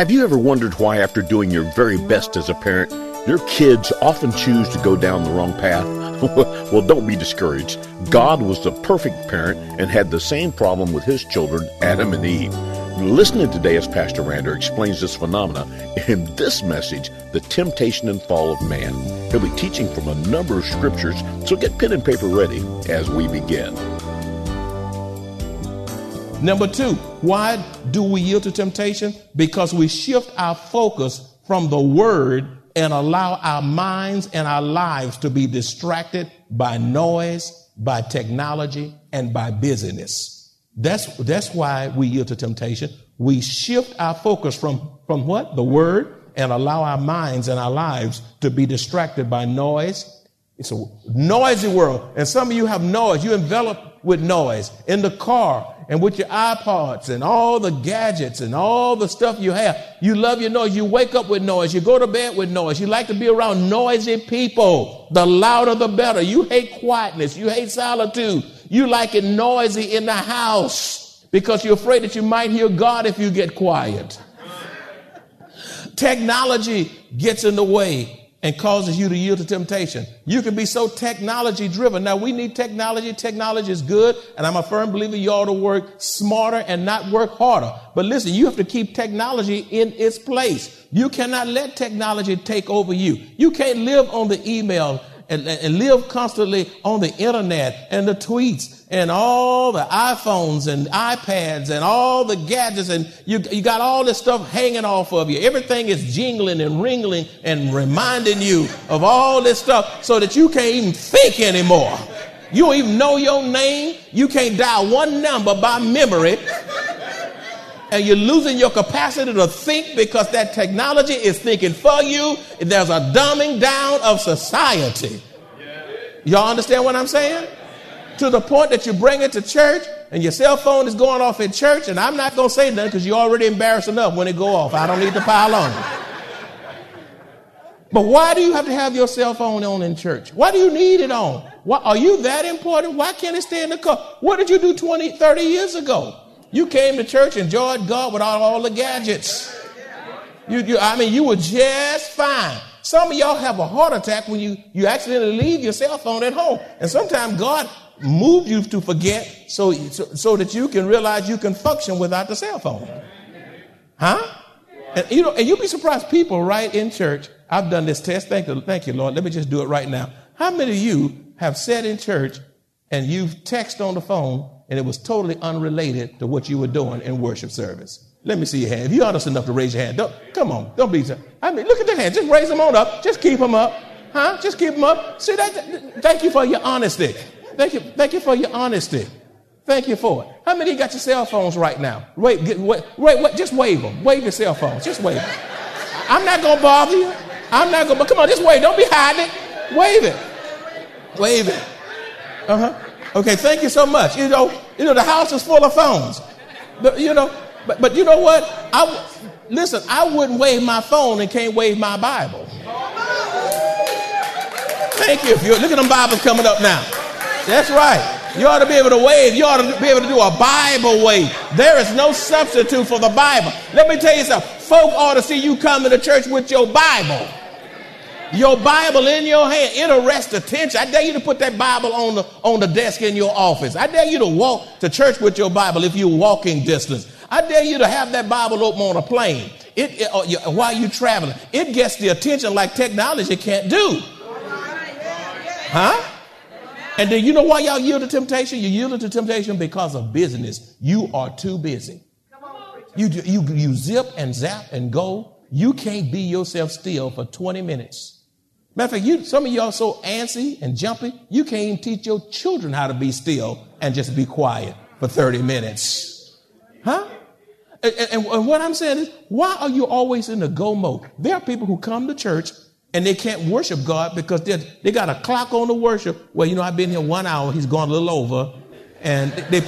Have you ever wondered why, after doing your very best as a parent, your kids often choose to go down the wrong path? well, don't be discouraged. God was the perfect parent and had the same problem with his children, Adam and Eve. Listening today as Pastor Rander explains this phenomena in this message, The Temptation and Fall of Man. He'll be teaching from a number of scriptures, so get pen and paper ready as we begin. Number two, why do we yield to temptation? Because we shift our focus from the word and allow our minds and our lives to be distracted by noise, by technology, and by busyness. That's, that's why we yield to temptation. We shift our focus from, from what? The word and allow our minds and our lives to be distracted by noise. It's a noisy world. And some of you have noise. You envelop with noise in the car and with your iPods and all the gadgets and all the stuff you have. You love your noise. You wake up with noise. You go to bed with noise. You like to be around noisy people. The louder, the better. You hate quietness. You hate solitude. You like it noisy in the house because you're afraid that you might hear God if you get quiet. Technology gets in the way and causes you to yield to temptation. You can be so technology driven. Now we need technology. Technology is good. And I'm a firm believer you ought to work smarter and not work harder. But listen, you have to keep technology in its place. You cannot let technology take over you. You can't live on the email and, and live constantly on the internet and the tweets and all the iPhones and iPads and all the gadgets and you, you got all this stuff hanging off of you. Everything is jingling and ringling and reminding you of all this stuff so that you can't even think anymore. You don't even know your name. You can't dial one number by memory. And you're losing your capacity to think because that technology is thinking for you. There's a dumbing down of society. Y'all understand what I'm saying? to the point that you bring it to church and your cell phone is going off in church, and I'm not going to say nothing because you're already embarrassed enough when it go off. I don't need to pile on. But why do you have to have your cell phone on in church? Why do you need it on? Why, are you that important? Why can't it stay in the car? What did you do 20, 30 years ago? You came to church, enjoyed God without all the gadgets. You, you, I mean, you were just fine. Some of y'all have a heart attack when you, you accidentally leave your cell phone at home. And sometimes God moved you to forget so, so, so that you can realize you can function without the cell phone. Huh? And you know, and you'll be surprised people right in church. I've done this test. Thank you, thank you, Lord. Let me just do it right now. How many of you have sat in church and you've texted on the phone and it was totally unrelated to what you were doing in worship service? Let me see your hand. If you're honest enough to raise your hand, don't come on, don't be. I mean, look at the hand. Just raise them on up. Just keep them up, huh? Just keep them up. See that? Thank you for your honesty. Thank you, thank you for your honesty. Thank you for it. How many got your cell phones right now? Wait, get, wait, wait, wait, just wave them. Wave your cell phones. Just wave them. I'm not to bother you. I'm not to, But come on, just wave. Don't be hiding it. Wave it. Wave it. Uh huh. Okay, thank you so much. You know, you know, the house is full of phones. But, you know, but, but you know what? I, listen, I wouldn't wave my phone and can't wave my Bible. Thank you. you Look at them Bibles coming up now. That's right. You ought to be able to wave. You ought to be able to do a Bible wave. There is no substitute for the Bible. Let me tell you something. Folk ought to see you coming to church with your Bible. Your Bible in your hand. It'll arrest attention. I dare you to put that Bible on the, on the desk in your office. I dare you to walk to church with your Bible if you're walking distance. I dare you to have that Bible open on a plane. It, it, uh, while you're traveling. It gets the attention like technology can't do. Huh? And then you know why y'all yield to temptation? You yield to temptation because of business. You are too busy. You, you, you zip and zap and go. You can't be yourself still for 20 minutes. Matter of fact, you, some of y'all so antsy and jumpy, you can't even teach your children how to be still and just be quiet for 30 minutes. Huh? And, and, and what I'm saying is, why are you always in the go mode? There are people who come to church and they can't worship God because they they got a clock on the worship. Well, you know, I've been here one hour, he's gone a little over, and they,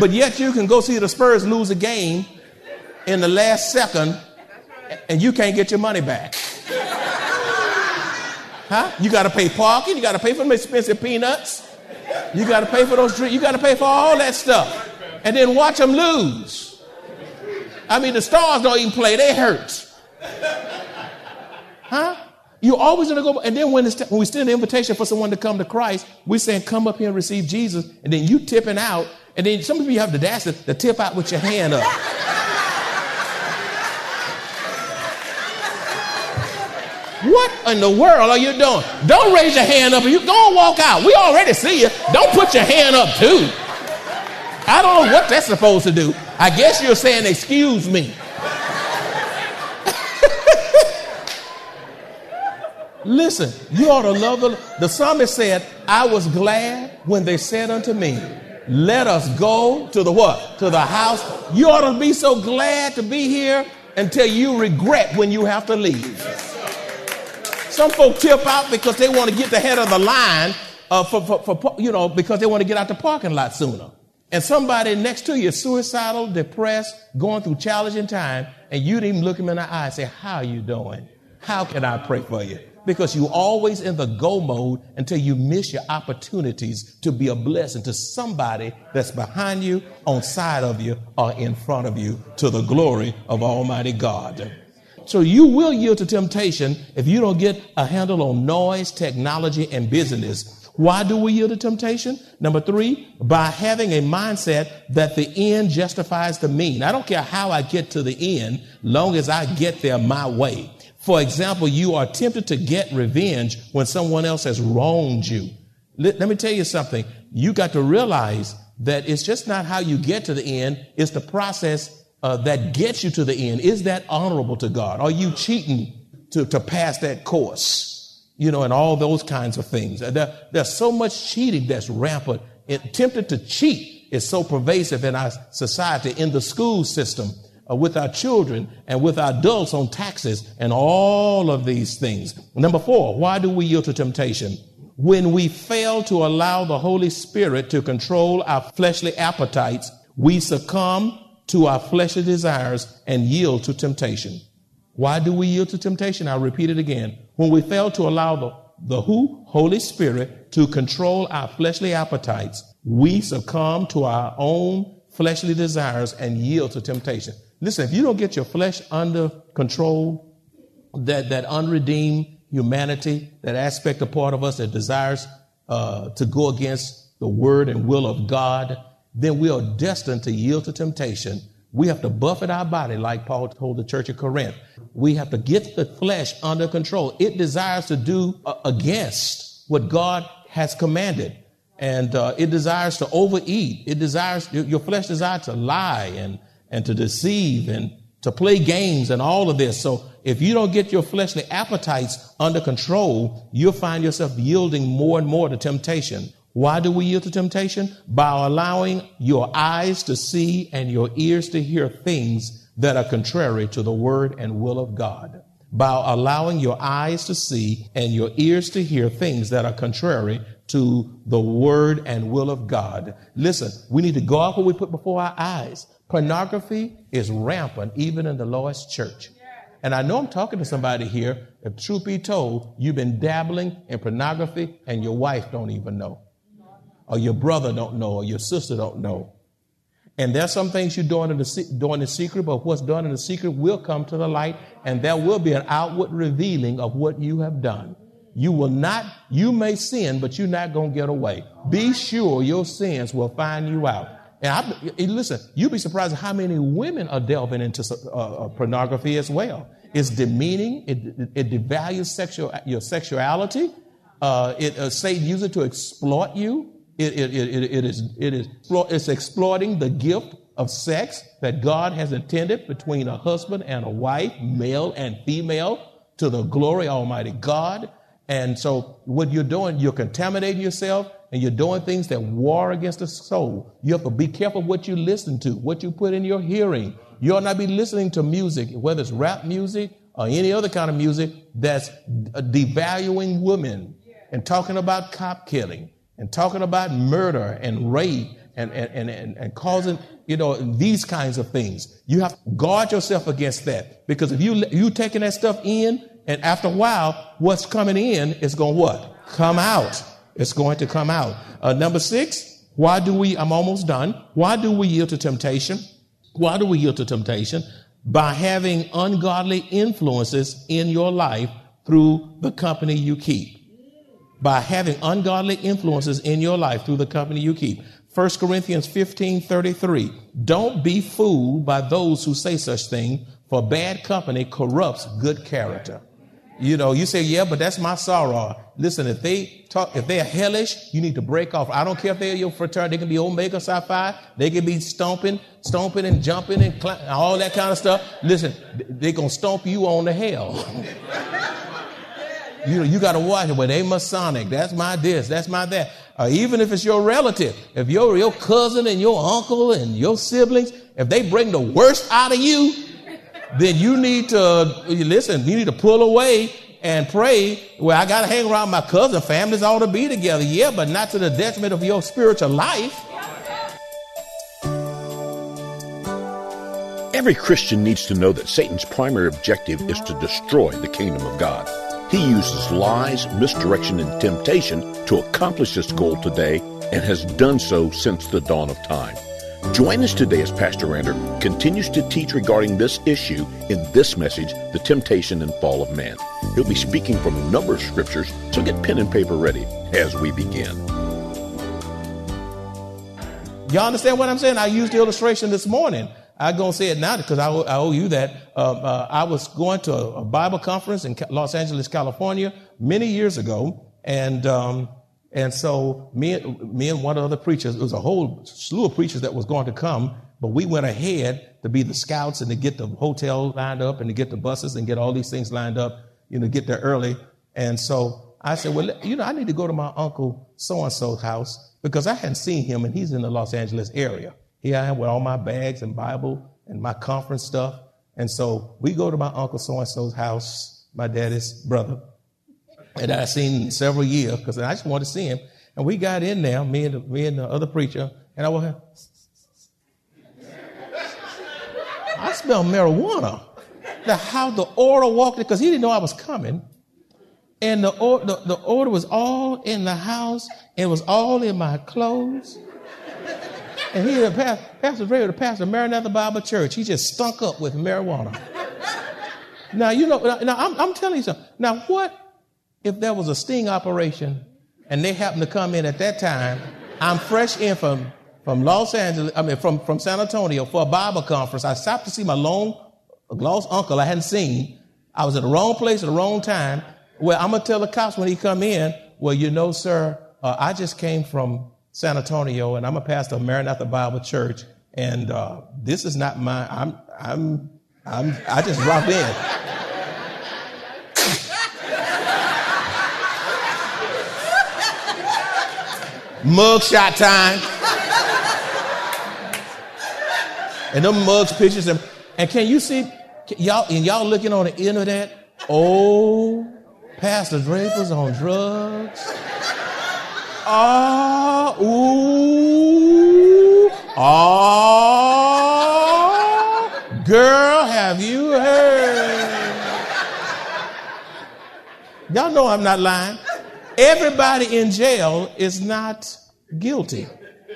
but yet you can go see the Spurs lose a game in the last second, and you can't get your money back. Huh? You got to pay parking. You got to pay for them expensive peanuts. You got to pay for those drinks. You got to pay for all that stuff, and then watch them lose. I mean, the stars don't even play; they hurt. Huh? You're always going to go, and then when, it's, when we send an invitation for someone to come to Christ, we're saying, "Come up here and receive Jesus," and then you tipping out, and then some of you have the dash to tip out with your hand up. What in the world are you doing? Don't raise your hand up. You go and walk out. We already see you. Don't put your hand up too. I don't know what that's supposed to do. I guess you're saying, excuse me. Listen, you ought to love the, the psalmist said, I was glad when they said unto me, let us go to the what? To the house. You ought to be so glad to be here until you regret when you have to leave. Some folk tip out because they want to get the head of the line uh, for, for, for, you know, because they want to get out the parking lot sooner. And somebody next to you is suicidal, depressed, going through challenging time, and you didn't even look him in the eye and say, how are you doing? How can I pray for you? Because you're always in the go mode until you miss your opportunities to be a blessing to somebody that's behind you, on side of you, or in front of you to the glory of Almighty God. So you will yield to temptation if you don't get a handle on noise, technology, and business. Why do we yield to temptation? Number three, by having a mindset that the end justifies the mean. I don't care how I get to the end, long as I get there my way. For example, you are tempted to get revenge when someone else has wronged you. Let, let me tell you something. You got to realize that it's just not how you get to the end, it's the process uh, that gets you to the end, is that honorable to God? Are you cheating to, to pass that course? You know, and all those kinds of things. There, there's so much cheating that's rampant. It, tempted to cheat is so pervasive in our society, in the school system, uh, with our children and with our adults on taxes and all of these things. Number four, why do we yield to temptation? When we fail to allow the Holy Spirit to control our fleshly appetites, we succumb to our fleshly desires and yield to temptation. Why do we yield to temptation? I'll repeat it again. When we fail to allow the, the who? Holy Spirit to control our fleshly appetites, we succumb to our own fleshly desires and yield to temptation. Listen, if you don't get your flesh under control, that, that unredeemed humanity, that aspect of part of us that desires uh, to go against the word and will of God, then we are destined to yield to temptation. We have to buffet our body, like Paul told the church of Corinth. We have to get the flesh under control. It desires to do against what God has commanded. And uh, it desires to overeat. It desires, your flesh desires to lie and, and to deceive and to play games and all of this. So if you don't get your fleshly appetites under control, you'll find yourself yielding more and more to temptation. Why do we yield to temptation? By allowing your eyes to see and your ears to hear things that are contrary to the word and will of God. By allowing your eyes to see and your ears to hear things that are contrary to the word and will of God. Listen, we need to guard what we put before our eyes. Pornography is rampant even in the lowest church. And I know I'm talking to somebody here. If truth be told, you've been dabbling in pornography and your wife don't even know or your brother don't know, or your sister don't know. And there's some things you're doing in the, in secret, but what's done in the secret will come to the light, and there will be an outward revealing of what you have done. You will not, you may sin, but you're not going to get away. Be sure your sins will find you out. And I, listen, you'll be surprised how many women are delving into uh, uh, pornography as well. It's demeaning. It, it, it devalues sexual, your sexuality. Uh, it, uh, Satan uses it to exploit you. It, it, it, it, is, it is it's exploiting the gift of sex that God has intended between a husband and a wife, male and female, to the glory of Almighty God. And so what you're doing, you're contaminating yourself and you're doing things that war against the soul. You have to be careful what you listen to, what you put in your hearing. You ought not be listening to music, whether it's rap music or any other kind of music that's devaluing women and talking about cop killing and talking about murder and rape and, and, and, and, causing, you know, these kinds of things. You have to guard yourself against that because if you, you taking that stuff in and after a while, what's coming in is going to what? Come out. It's going to come out. Uh, number six, why do we, I'm almost done. Why do we yield to temptation? Why do we yield to temptation? By having ungodly influences in your life through the company you keep. By having ungodly influences in your life through the company you keep. 1 Corinthians 15 33. Don't be fooled by those who say such thing, for bad company corrupts good character. You know, you say, yeah, but that's my soror. Listen, if they talk, if they're hellish, you need to break off. I don't care if they're your fraternity. They can be Omega Psi Phi. They can be stomping, stomping and jumping and cl- all that kind of stuff. Listen, they're going to stomp you on the hell. you know, you got to watch it. Well, they Masonic. That's my this. That's my that. Or even if it's your relative, if your, your cousin and your uncle and your siblings, if they bring the worst out of you, then you need to listen, you need to pull away and pray. Well, I got to hang around my cousin. Families ought to be together. Yeah, but not to the detriment of your spiritual life. Every Christian needs to know that Satan's primary objective is to destroy the kingdom of God. He uses lies, misdirection, and temptation to accomplish this goal today and has done so since the dawn of time. Join us today as Pastor Rander continues to teach regarding this issue in this message, The Temptation and Fall of Man. He'll be speaking from a number of scriptures, so get pen and paper ready as we begin. Y'all understand what I'm saying? I used the illustration this morning. I'm going to say it now because I, I, owe you that. Uh, uh, I was going to a, a, Bible conference in Los Angeles, California, many years ago, and um, and so me, me and one of the other preachers, it was a whole slew of preachers that was going to come, but we went ahead to be the scouts and to get the hotel lined up and to get the buses and get all these things lined up, you know, get there early. And so I said, well, you know, I need to go to my uncle so-and-so's house because I hadn't seen him and he's in the Los Angeles area. Here I am with all my bags and Bible and my conference stuff. And so we go to my uncle so-and-so's house, my daddy's brother and I seen him several years because I just wanted to see him. And we got in there, me and the, me and the other preacher, and I was, I smelled marijuana. The how the order walked in, because he didn't know I was coming, and the, the the order was all in the house. It was all in my clothes. And he, Pastor, Pastor Ray, the pastor of Maranatha Bible Church, he just stunk up with marijuana. Now you know. Now I'm, I'm telling you something. Now what if there was a sting operation and they happened to come in at that time, I'm fresh in from, from Los Angeles, I mean, from, from San Antonio for a Bible conference. I stopped to see my long lost uncle I hadn't seen. I was at the wrong place at the wrong time. Well, I'm going to tell the cops when he come in, well, you know, sir, uh, I just came from San Antonio and I'm a pastor of Maranatha Bible Church. And uh, this is not my, I'm, I'm, I'm, I just dropped in. Mugshot time. and them mugs pictures and, and can you see y'all and y'all looking on the internet? Oh, Pastor Draper's on drugs. Ah, ooh, ah, girl, have you heard? Y'all know I'm not lying. Everybody in jail is not guilty.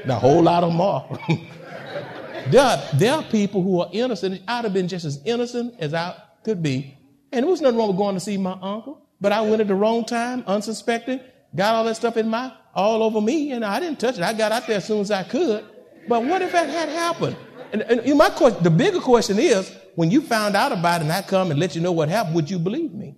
A whole lot of them are. there, are there are people who are innocent. I'd have been just as innocent as I could be. And there was nothing wrong with going to see my uncle. But I went at the wrong time, unsuspecting, got all that stuff in my, all over me, and I didn't touch it. I got out there as soon as I could. But what if that had happened? And, and my question, the bigger question is, when you found out about it and I come and let you know what happened, would you believe me?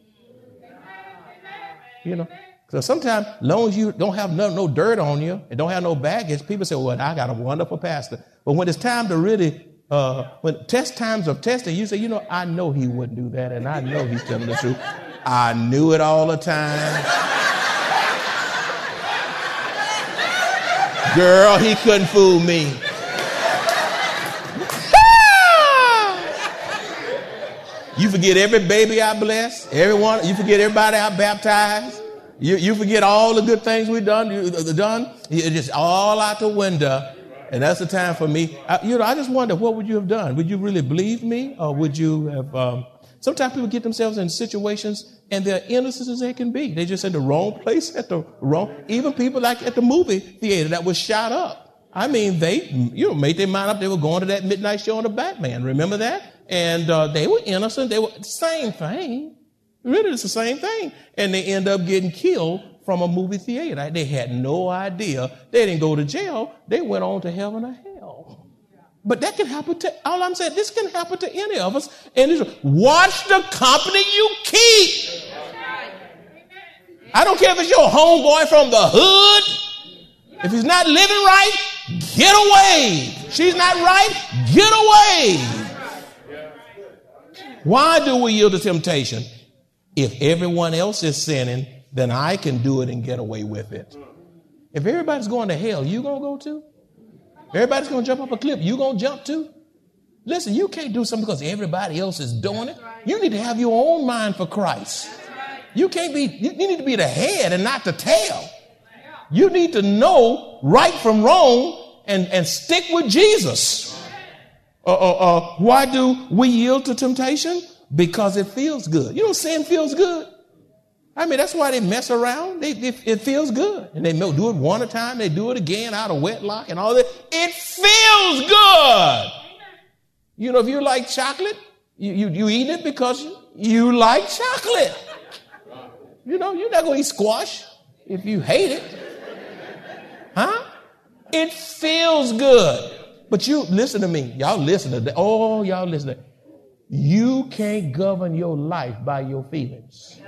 You know? So sometimes, as long as you don't have no, no dirt on you and don't have no baggage, people say, well, I got a wonderful pastor. But when it's time to really, uh, when test times of testing, you say, you know, I know he wouldn't do that and I know he's telling the truth. I knew it all the time. Girl, he couldn't fool me. you forget every baby I bless, everyone, you forget everybody I baptized. You, you forget all the good things we've done, you, uh, done. It's just all out the window. And that's the time for me. I, you know, I just wonder, what would you have done? Would you really believe me? Or would you have, um, sometimes people get themselves in situations and they're innocent as they can be. They just in the wrong place at the wrong, even people like at the movie theater that was shot up. I mean, they, you know, made their mind up. They were going to that midnight show on the Batman. Remember that? And uh, they were innocent. They were the same thing. Really, it's the same thing. And they end up getting killed from a movie theater. They had no idea. They didn't go to jail. They went on to heaven or hell. But that can happen to, all I'm saying, this can happen to any of us. And watch the company you keep. I don't care if it's your homeboy from the hood. If he's not living right, get away. She's not right, get away. Why do we yield to temptation? If everyone else is sinning, then I can do it and get away with it. If everybody's going to hell, you gonna go too? Everybody's gonna jump off a cliff, you gonna jump too? Listen, you can't do something because everybody else is doing it. You need to have your own mind for Christ. You can't be, you need to be the head and not the tail. You need to know right from wrong and, and stick with Jesus. Uh, uh, uh, why do we yield to temptation? because it feels good. You know, sin feels good. I mean, that's why they mess around. They, they, it feels good. And they do it one at a time. They do it again out of wedlock and all that. It feels good. You know, if you like chocolate, you, you, you eat it because you like chocolate. You know, you're not going to eat squash if you hate it. Huh? It feels good. But you, listen to me. Y'all listen to that. Oh, y'all listen to you can't govern your life by your feelings.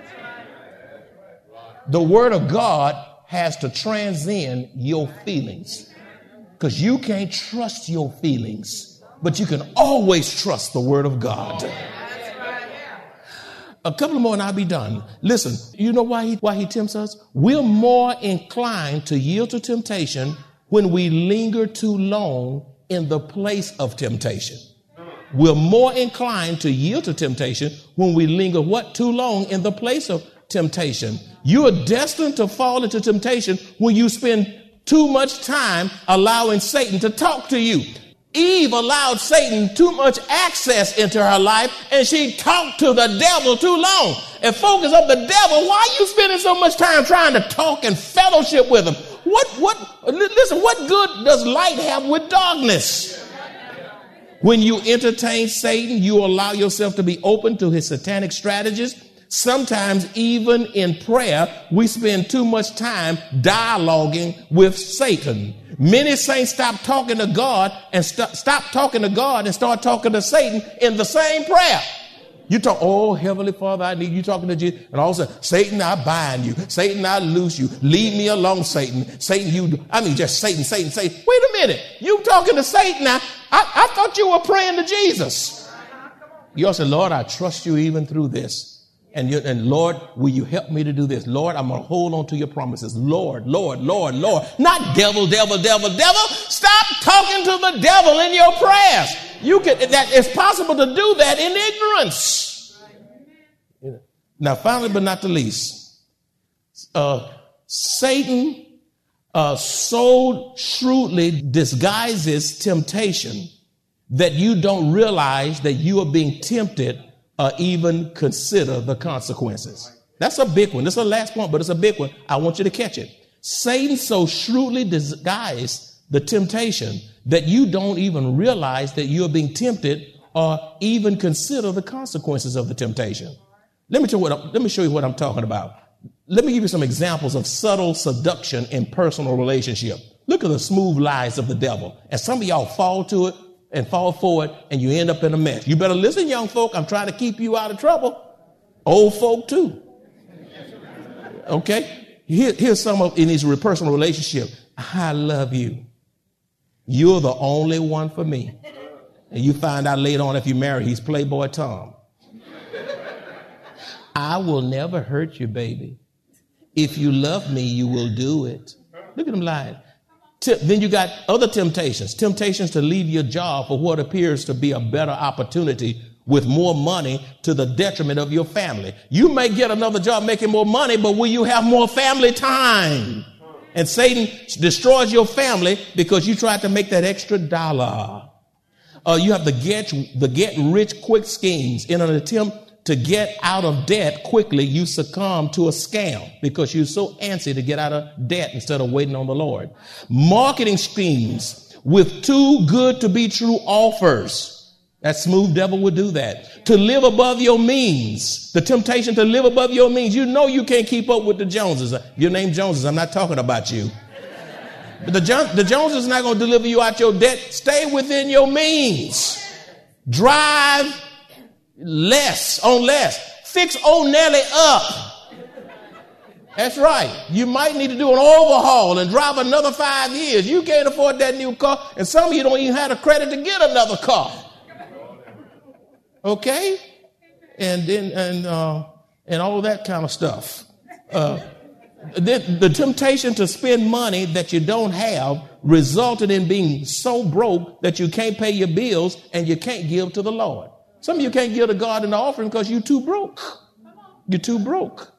The Word of God has to transcend your feelings because you can't trust your feelings, but you can always trust the Word of God. A couple more and I'll be done. Listen, you know why he, why he tempts us? We're more inclined to yield to temptation when we linger too long in the place of temptation we're more inclined to yield to temptation when we linger what too long in the place of temptation. You are destined to fall into temptation when you spend too much time allowing Satan to talk to you. Eve allowed Satan too much access into her life and she talked to the devil too long. And focus on the devil, why are you spending so much time trying to talk and fellowship with him? What, what, listen, what good does light have with darkness? When you entertain Satan, you allow yourself to be open to his satanic strategies. Sometimes, even in prayer, we spend too much time dialoguing with Satan. Many saints stop talking to God and st- stop talking to God and start talking to Satan in the same prayer. You talk, oh, Heavenly Father, I need you talking to Jesus. And all of a sudden, Satan, I bind you. Satan, I loose you. Leave me alone, Satan. Satan, you, I mean, just Satan, Satan, Satan. Wait a minute. You talking to Satan now. I, I thought you were praying to Jesus. You all said, Lord, I trust you even through this. And, you, and Lord, will you help me to do this? Lord, I'm going to hold on to your promises. Lord, Lord, Lord, Lord. Not devil, devil, devil, devil. Stop talking to the devil in your prayers. You can, that it's possible to do that in ignorance. Now, finally, but not the least, uh, Satan uh, so shrewdly disguises temptation that you don't realize that you are being tempted or even consider the consequences. That's a big one. That's the last point, but it's a big one. I want you to catch it. Satan so shrewdly disguised the temptation that you don't even realize that you're being tempted or even consider the consequences of the temptation. Let me, tell what, let me show you what I'm talking about. Let me give you some examples of subtle seduction in personal relationship. Look at the smooth lies of the devil. And some of y'all fall to it and fall forward and you end up in a mess. You better listen, young folk. I'm trying to keep you out of trouble. Old folk too. Okay? Here, here's some of in his personal relationship. I love you. You're the only one for me. And you find out later on if you marry, he's Playboy Tom. I will never hurt you, baby. If you love me, you will do it. Look at him lying. Then you got other temptations, temptations to leave your job for what appears to be a better opportunity with more money to the detriment of your family. You may get another job making more money, but will you have more family time? And Satan destroys your family because you tried to make that extra dollar. Uh, you have the get, the get rich quick schemes in an attempt to get out of debt quickly. You succumb to a scam because you're so antsy to get out of debt instead of waiting on the Lord. Marketing schemes with too good to be true offers that smooth devil would do that. To live above your means. The temptation to live above your means. You know you can't keep up with the Joneses. Your name Joneses. I'm not talking about you. But the, the Joneses is not going to deliver you out your debt. Stay within your means. Drive less on less. Fix old Nelly up. That's right. You might need to do an overhaul and drive another five years. You can't afford that new car, and some of you don't even have the credit to get another car. Okay? And then, and, uh, and all that kind of stuff. Uh, the, the temptation to spend money that you don't have resulted in being so broke that you can't pay your bills and you can't give to the Lord. Some of you can't give to God an offering because you're too broke. You're too broke.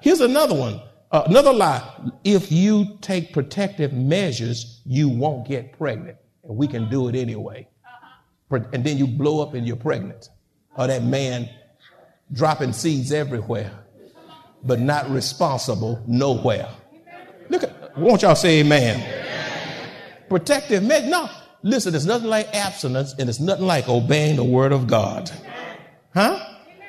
Here's another one. Uh, another lie. If you take protective measures, you won't get pregnant. And we can do it anyway. And then you blow up and you're pregnant or that man dropping seeds everywhere, but not responsible nowhere. Look at, won't y'all say amen? amen. Protective measure. No, listen, there's nothing like abstinence and it's nothing like obeying the word of God. Huh?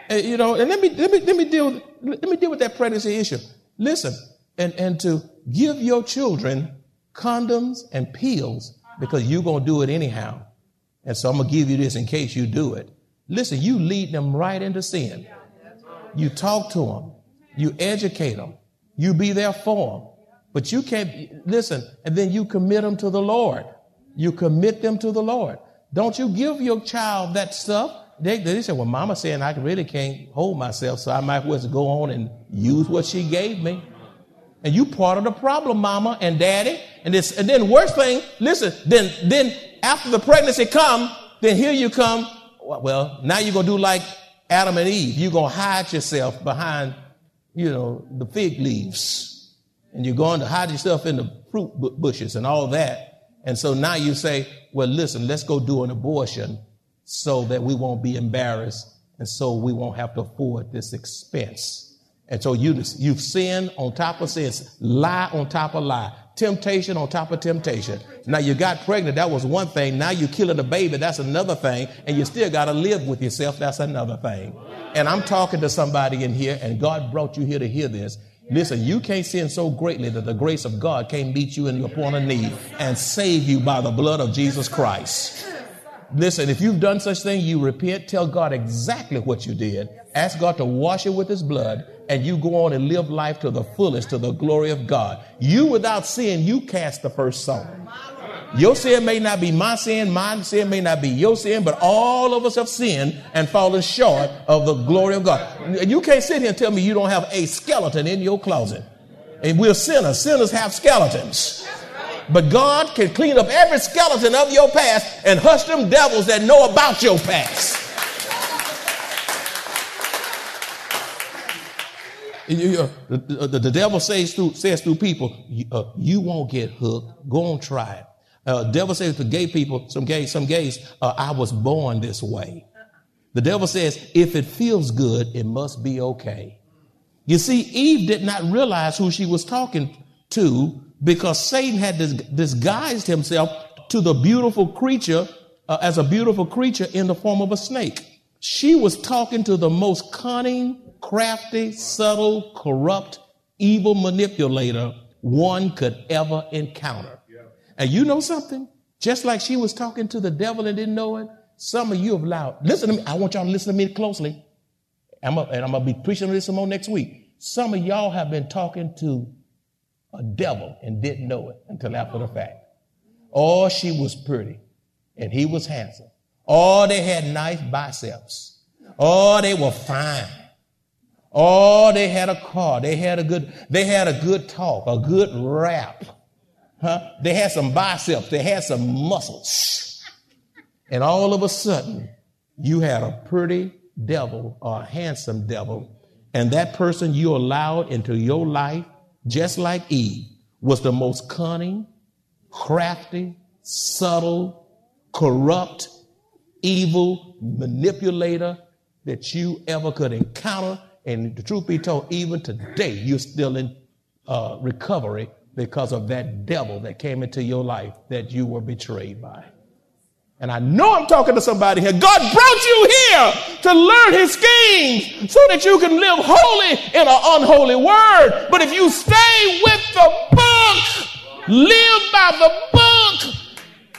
And, you know, and let me, let me, let me deal, let me deal with that pregnancy issue. Listen, and, and to give your children condoms and pills because you're going to do it anyhow. And so I'm going to give you this in case you do it. Listen, you lead them right into sin. You talk to them. You educate them. You be there for them. But you can't, listen, and then you commit them to the Lord. You commit them to the Lord. Don't you give your child that stuff. They, they say, well, mama saying I really can't hold myself, so I might as well go on and use what she gave me. And you part of the problem, mama and daddy. And this, and then worst thing, listen, then, then after the pregnancy come, then here you come well, now you're going to do like Adam and Eve. You're going to hide yourself behind, you know, the fig leaves. And you're going to hide yourself in the fruit bushes and all that. And so now you say, well, listen, let's go do an abortion so that we won't be embarrassed and so we won't have to afford this expense. And so you, you've sinned on top of sin, lie on top of lie temptation on top of temptation. Now you got pregnant, that was one thing. Now you're killing a baby, that's another thing. And you still got to live with yourself, that's another thing. And I'm talking to somebody in here, and God brought you here to hear this. Listen, you can't sin so greatly that the grace of God can't meet you in your point of need and save you by the blood of Jesus Christ. Listen, if you've done such thing, you repent, tell God exactly what you did, ask God to wash it with his blood, and you go on and live life to the fullest to the glory of God. You without sin, you cast the first stone. Your sin may not be my sin, my sin may not be your sin, but all of us have sinned and fallen short of the glory of God. You can't sit here and tell me you don't have a skeleton in your closet. And we're sinners. Sinners have skeletons. But God can clean up every skeleton of your past and hush them devils that know about your past. The, the, the, devil says through, says through people, you, uh, you won't get hooked. Go on, try it. Uh, devil says to gay people, some gays, some gays, uh, I was born this way. The devil says, if it feels good, it must be okay. You see, Eve did not realize who she was talking to because Satan had dis- disguised himself to the beautiful creature uh, as a beautiful creature in the form of a snake. She was talking to the most cunning, crafty, subtle, corrupt, evil manipulator one could ever encounter. And you know something? Just like she was talking to the devil and didn't know it, some of you have allowed. Listen to me. I want y'all to listen to me closely. I'm and I'm going to be preaching this some more next week. Some of y'all have been talking to a devil and didn't know it until after the fact. Oh, she was pretty and he was handsome. Oh, they had nice biceps. Oh, they were fine. Oh, they had a car. They had a good, they had a good talk, a good rap. Huh? They had some biceps, they had some muscles. And all of a sudden, you had a pretty devil or a handsome devil, and that person you allowed into your life, just like Eve, was the most cunning, crafty, subtle, corrupt, evil manipulator that you ever could encounter. And the truth be told, even today, you're still in uh, recovery because of that devil that came into your life that you were betrayed by. And I know I'm talking to somebody here. God brought you here to learn his schemes so that you can live holy in an unholy word. But if you stay with the book, live by the book,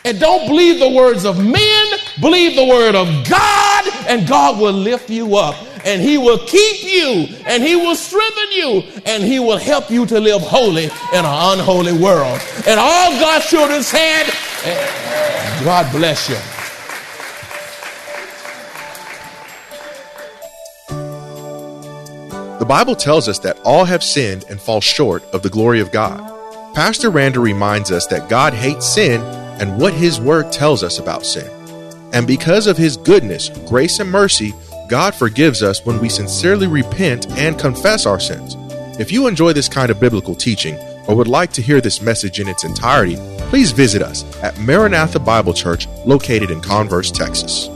and don't believe the words of men, believe the word of God, and God will lift you up and he will keep you and he will strengthen you and he will help you to live holy in an unholy world. And all God's children said, God bless you. The Bible tells us that all have sinned and fall short of the glory of God. Pastor Rander reminds us that God hates sin and what his word tells us about sin. And because of his goodness, grace, and mercy, God forgives us when we sincerely repent and confess our sins. If you enjoy this kind of biblical teaching or would like to hear this message in its entirety, please visit us at Maranatha Bible Church located in Converse, Texas.